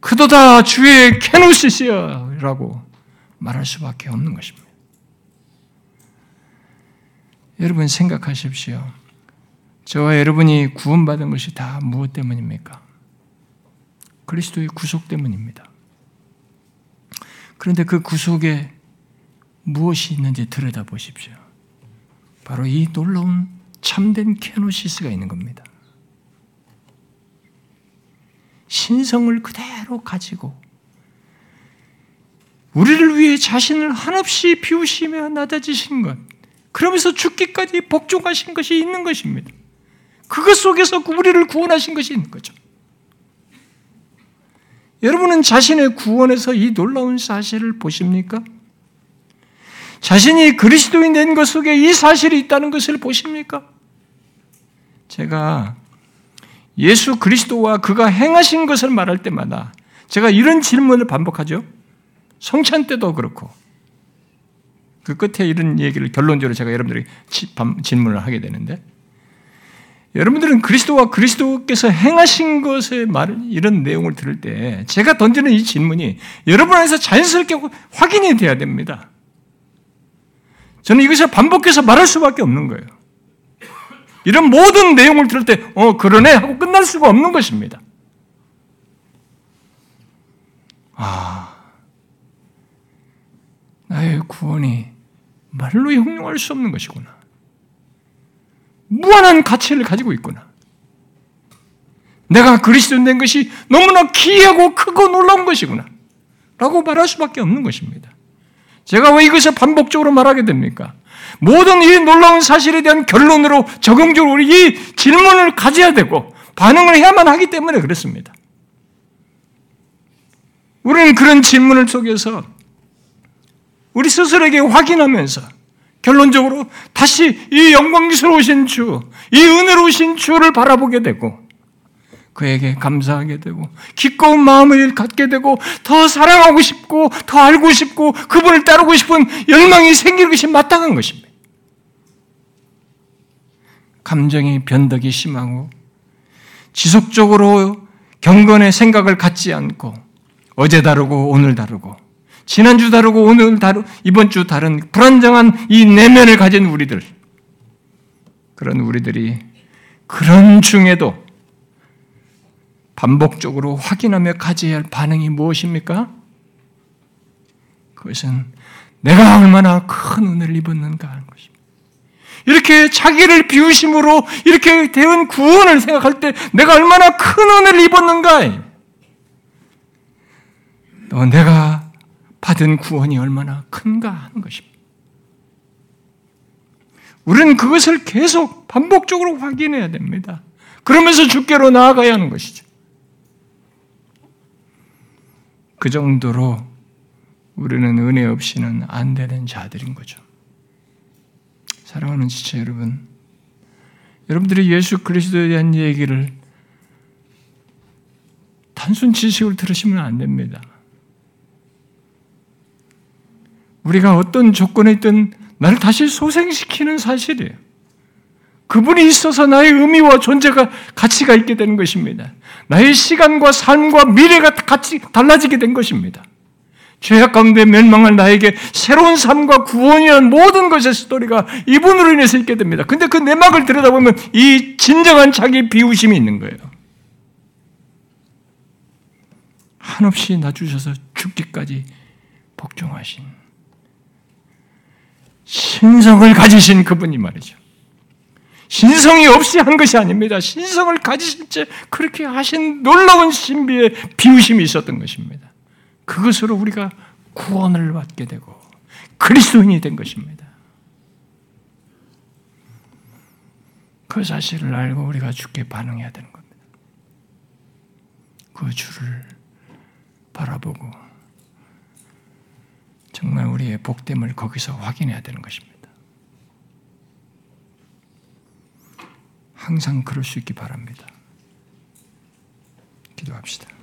그도다 주의 캐노시스요. 라고 말할 수밖에 없는 것입니다. 여러분 생각하십시오. 저와 여러분이 구원받은 것이 다 무엇 때문입니까? 그리스도의 구속 때문입니다. 그런데 그 구속에 무엇이 있는지 들여다 보십시오. 바로 이 놀라운 참된 케노시스가 있는 겁니다. 신성을 그대로 가지고 우리를 위해 자신을 한없이 비우시며 낮아지신 것, 그러면서 죽기까지 복종하신 것이 있는 것입니다. 그것 속에서 우리를 구원하신 것이 있는 거죠. 여러분은 자신의 구원에서 이 놀라운 사실을 보십니까? 자신이 그리스도인 된 것 속에 이 사실이 있다는 것을 보십니까? 제가 예수 그리스도와 그가 행하신 것을 말할 때마다 제가 이런 질문을 반복하죠. 성찬 때도 그렇고 그 끝에 이런 얘기를 결론적으로 제가 여러분들이 질문을 하게 되는데 여러분들은 그리스도와 그리스도께서 행하신 것의 말 이런 내용을 들을 때 제가 던지는 이 질문이 여러분 안에서 자연스럽게 확인이 돼야 됩니다. 저는 이것을 반복해서 말할 수밖에 없는 거예요. 이런 모든 내용을 들을 때, 어, 그러네 하고 끝날 수가 없는 것입니다. 아, 나의 구원이 말로 형용할 수 없는 것이구나. 무한한 가치를 가지고 있구나. 내가 그리스도인 된 것이 너무나 기이하고 크고 놀라운 것이구나. 라고 말할 수밖에 없는 것입니다. 제가 왜 이것을 반복적으로 말하게 됩니까? 모든 이 놀라운 사실에 대한 결론으로 적응적으로 우리 이 질문을 가져야 되고 반응을 해야만 하기 때문에 그렇습니다. 우리는 그런 질문을 속에서 우리 스스로에게 확인하면서 결론적으로 다시 이 영광스러우신 주, 이 은혜로우신 주를 바라보게 되고 그에게 감사하게 되고 기꺼운 마음을 갖게 되고 더 사랑하고 싶고 더 알고 싶고 그분을 따르고 싶은 열망이 생기는 것이 마땅한 것입니다. 감정이 변덕이 심하고 지속적으로 경건의 생각을 갖지 않고 어제 다르고 오늘 다르고 지난주 다르고 오늘 다르 이번 주 다른 불안정한 이 내면을 가진 우리들 그런 우리들이 그런 중에도 반복적으로 확인하며 가져야 할 반응이 무엇입니까? 그것은 내가 얼마나 큰 은혜를 입었는가 하는 것입니다. 이렇게 자기를 비우심으로 이렇게 대은 구원을 생각할 때 내가 얼마나 큰 은혜를 입었는가? 또 내가 받은 구원이 얼마나 큰가 하는 것입니다. 우리는 그것을 계속 반복적으로 확인해야 됩니다. 그러면서 주께로 나아가야 하는 것이죠. 그 정도로 우리는 은혜 없이는 안 되는 자들인 거죠. 사랑하는 지체 여러분, 여러분들이 예수 그리스도에 대한 얘기를 단순 지식으로 들으시면 안 됩니다. 우리가 어떤 조건에 있든 나를 다시 소생시키는 사실이에요. 그분이 있어서 나의 의미와 존재가 가치가 있게 되는 것입니다. 나의 시간과 삶과 미래가 같이 달라지게 된 것입니다. 죄악 가운데 멸망할 나에게 새로운 삶과 구원이라는 모든 것의 스토리가 이분으로 인해서 있게 됩니다. 근데 그 내막을 들여다보면 이 진정한 자기 비우심이 있는 거예요. 한없이 낮추셔서 죽기까지 복종하신 신성을 가지신 그분이 말이죠. 신성이 없이 한 것이 아닙니다. 신성을 가지신 채 그렇게 하신 놀라운 신비의 비우심이 있었던 것입니다. 그것으로 우리가 구원을 받게 되고 그리스도인이 된 것입니다. 그 사실을 알고 우리가 죽게 반응해야 되는 겁니다. 그 주를 바라보고 정말 우리의 복됨을 거기서 확인해야 되는 것입니다. 항상 그럴 수 있기 바랍니다. 기도합시다.